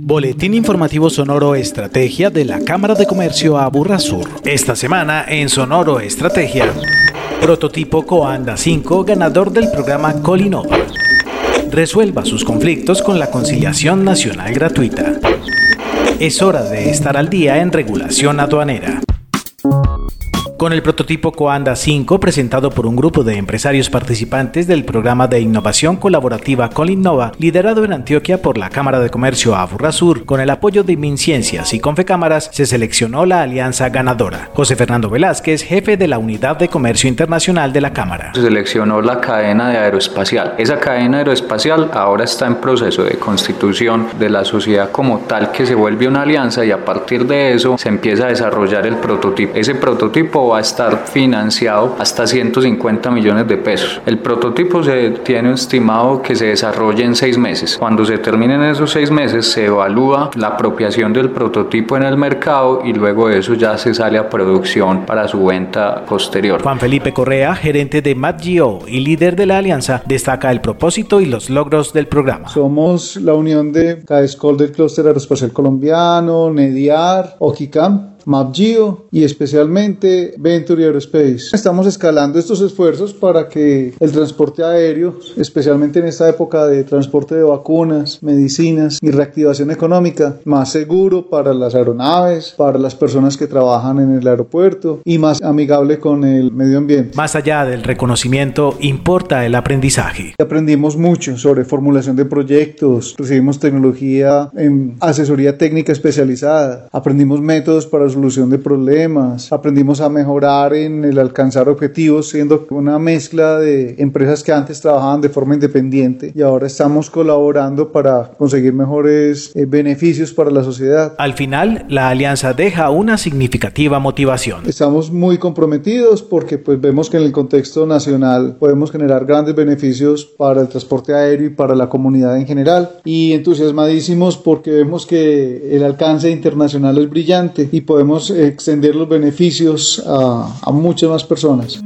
Boletín informativo Sonoro Estrategia de la Cámara de Comercio Aburra Sur. Esta semana en Sonoro Estrategia. Prototipo Coanda 5, ganador del programa Colinova. Resuelva sus conflictos con la conciliación nacional gratuita. Es hora de estar al día en regulación aduanera. Con el prototipo Coanda 5 presentado por un grupo de empresarios participantes del programa de innovación colaborativa Colinnova, liderado en Antioquia por la Cámara de Comercio Aburrasur, con el apoyo de Minciencias y Confecámaras, se seleccionó la alianza ganadora. José Fernando Velázquez, jefe de la Unidad de Comercio Internacional de la Cámara. Se seleccionó la cadena de aeroespacial. Esa cadena aeroespacial ahora está en proceso de constitución de la sociedad como tal que se vuelve una alianza y a partir de eso se empieza a desarrollar el prototipo. Ese prototipo va a estar financiado hasta 150 millones de pesos. El prototipo se tiene estimado que se desarrolle en seis meses. Cuando se terminen esos seis meses se evalúa la apropiación del prototipo en el mercado y luego de eso ya se sale a producción para su venta posterior. Juan Felipe Correa, gerente de MatGO y líder de la alianza, destaca el propósito y los logros del programa. Somos la unión de CAESCOL del Clúster Aeroespacial Colombiano, NEDIAR, OKICAM MapGeo y especialmente Venture Aerospace. Estamos escalando estos esfuerzos para que el transporte aéreo, especialmente en esta época de transporte de vacunas, medicinas y reactivación económica, más seguro para las aeronaves, para las personas que trabajan en el aeropuerto y más amigable con el medio ambiente. Más allá del reconocimiento, importa el aprendizaje. Aprendimos mucho sobre formulación de proyectos, recibimos tecnología en asesoría técnica especializada, aprendimos métodos para solución de problemas, aprendimos a mejorar en el alcanzar objetivos, siendo una mezcla de empresas que antes trabajaban de forma independiente y ahora estamos colaborando para conseguir mejores eh, beneficios para la sociedad. Al final, la alianza deja una significativa motivación. Estamos muy comprometidos porque pues vemos que en el contexto nacional podemos generar grandes beneficios para el transporte aéreo y para la comunidad en general y entusiasmadísimos porque vemos que el alcance internacional es brillante y podemos extender los beneficios a, a muchas más personas.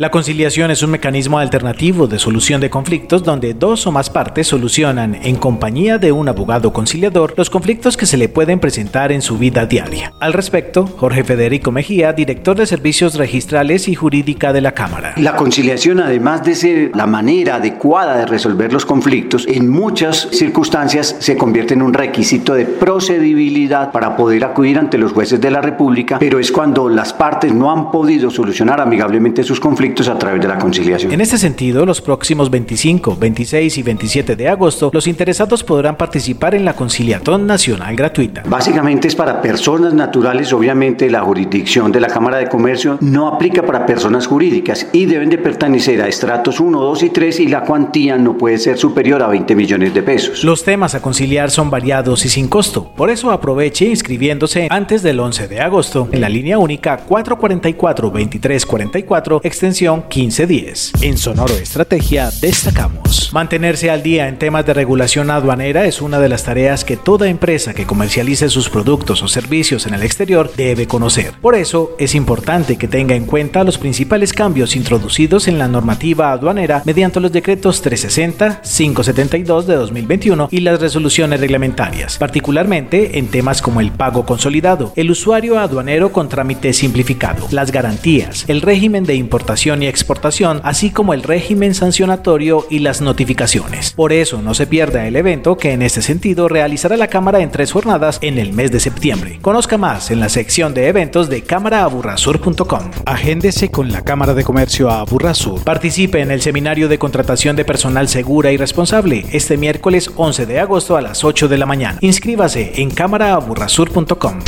La conciliación es un mecanismo alternativo de solución de conflictos donde dos o más partes solucionan en compañía de un abogado conciliador los conflictos que se le pueden presentar en su vida diaria. Al respecto, Jorge Federico Mejía, director de Servicios Registrales y Jurídica de la Cámara. La conciliación, además de ser la manera adecuada de resolver los conflictos, en muchas circunstancias se convierte en un requisito de procedibilidad para poder acudir ante los jueces de la República, pero es cuando las partes no han podido solucionar amigablemente sus conflictos a través de la conciliación. En este sentido, los próximos 25, 26 y 27 de agosto, los interesados podrán participar en la conciliatón nacional gratuita. Básicamente es para personas naturales, obviamente la jurisdicción de la Cámara de Comercio no aplica para personas jurídicas y deben de pertenecer a estratos 1, 2 y 3 y la cuantía no puede ser superior a 20 millones de pesos. Los temas a conciliar son variados y sin costo, por eso aproveche inscribiéndose antes del 11 de agosto en la línea única 444-2344 extensión 1510. En Sonoro Estrategia destacamos. Mantenerse al día en temas de regulación aduanera es una de las tareas que toda empresa que comercialice sus productos o servicios en el exterior debe conocer. Por eso es importante que tenga en cuenta los principales cambios introducidos en la normativa aduanera mediante los decretos 360, 572 de 2021 y las resoluciones reglamentarias, particularmente en temas como el pago consolidado, el usuario aduanero con trámite simplificado, las garantías, el régimen de importación y exportación, así como el régimen sancionatorio y las notificaciones. Por eso no se pierda el evento que en este sentido realizará la Cámara en tres jornadas en el mes de septiembre. Conozca más en la sección de eventos de cámaraaburrasur.com. Agéndese con la Cámara de Comercio Aburrasur. Participe en el seminario de contratación de personal segura y responsable este miércoles 11 de agosto a las 8 de la mañana. Inscríbase en cámaraaburrasur.com.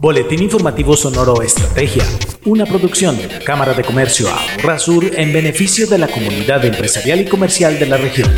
Boletín Informativo Sonoro Estrategia, una producción de la Cámara de Comercio Sur en beneficio de la comunidad empresarial y comercial de la región.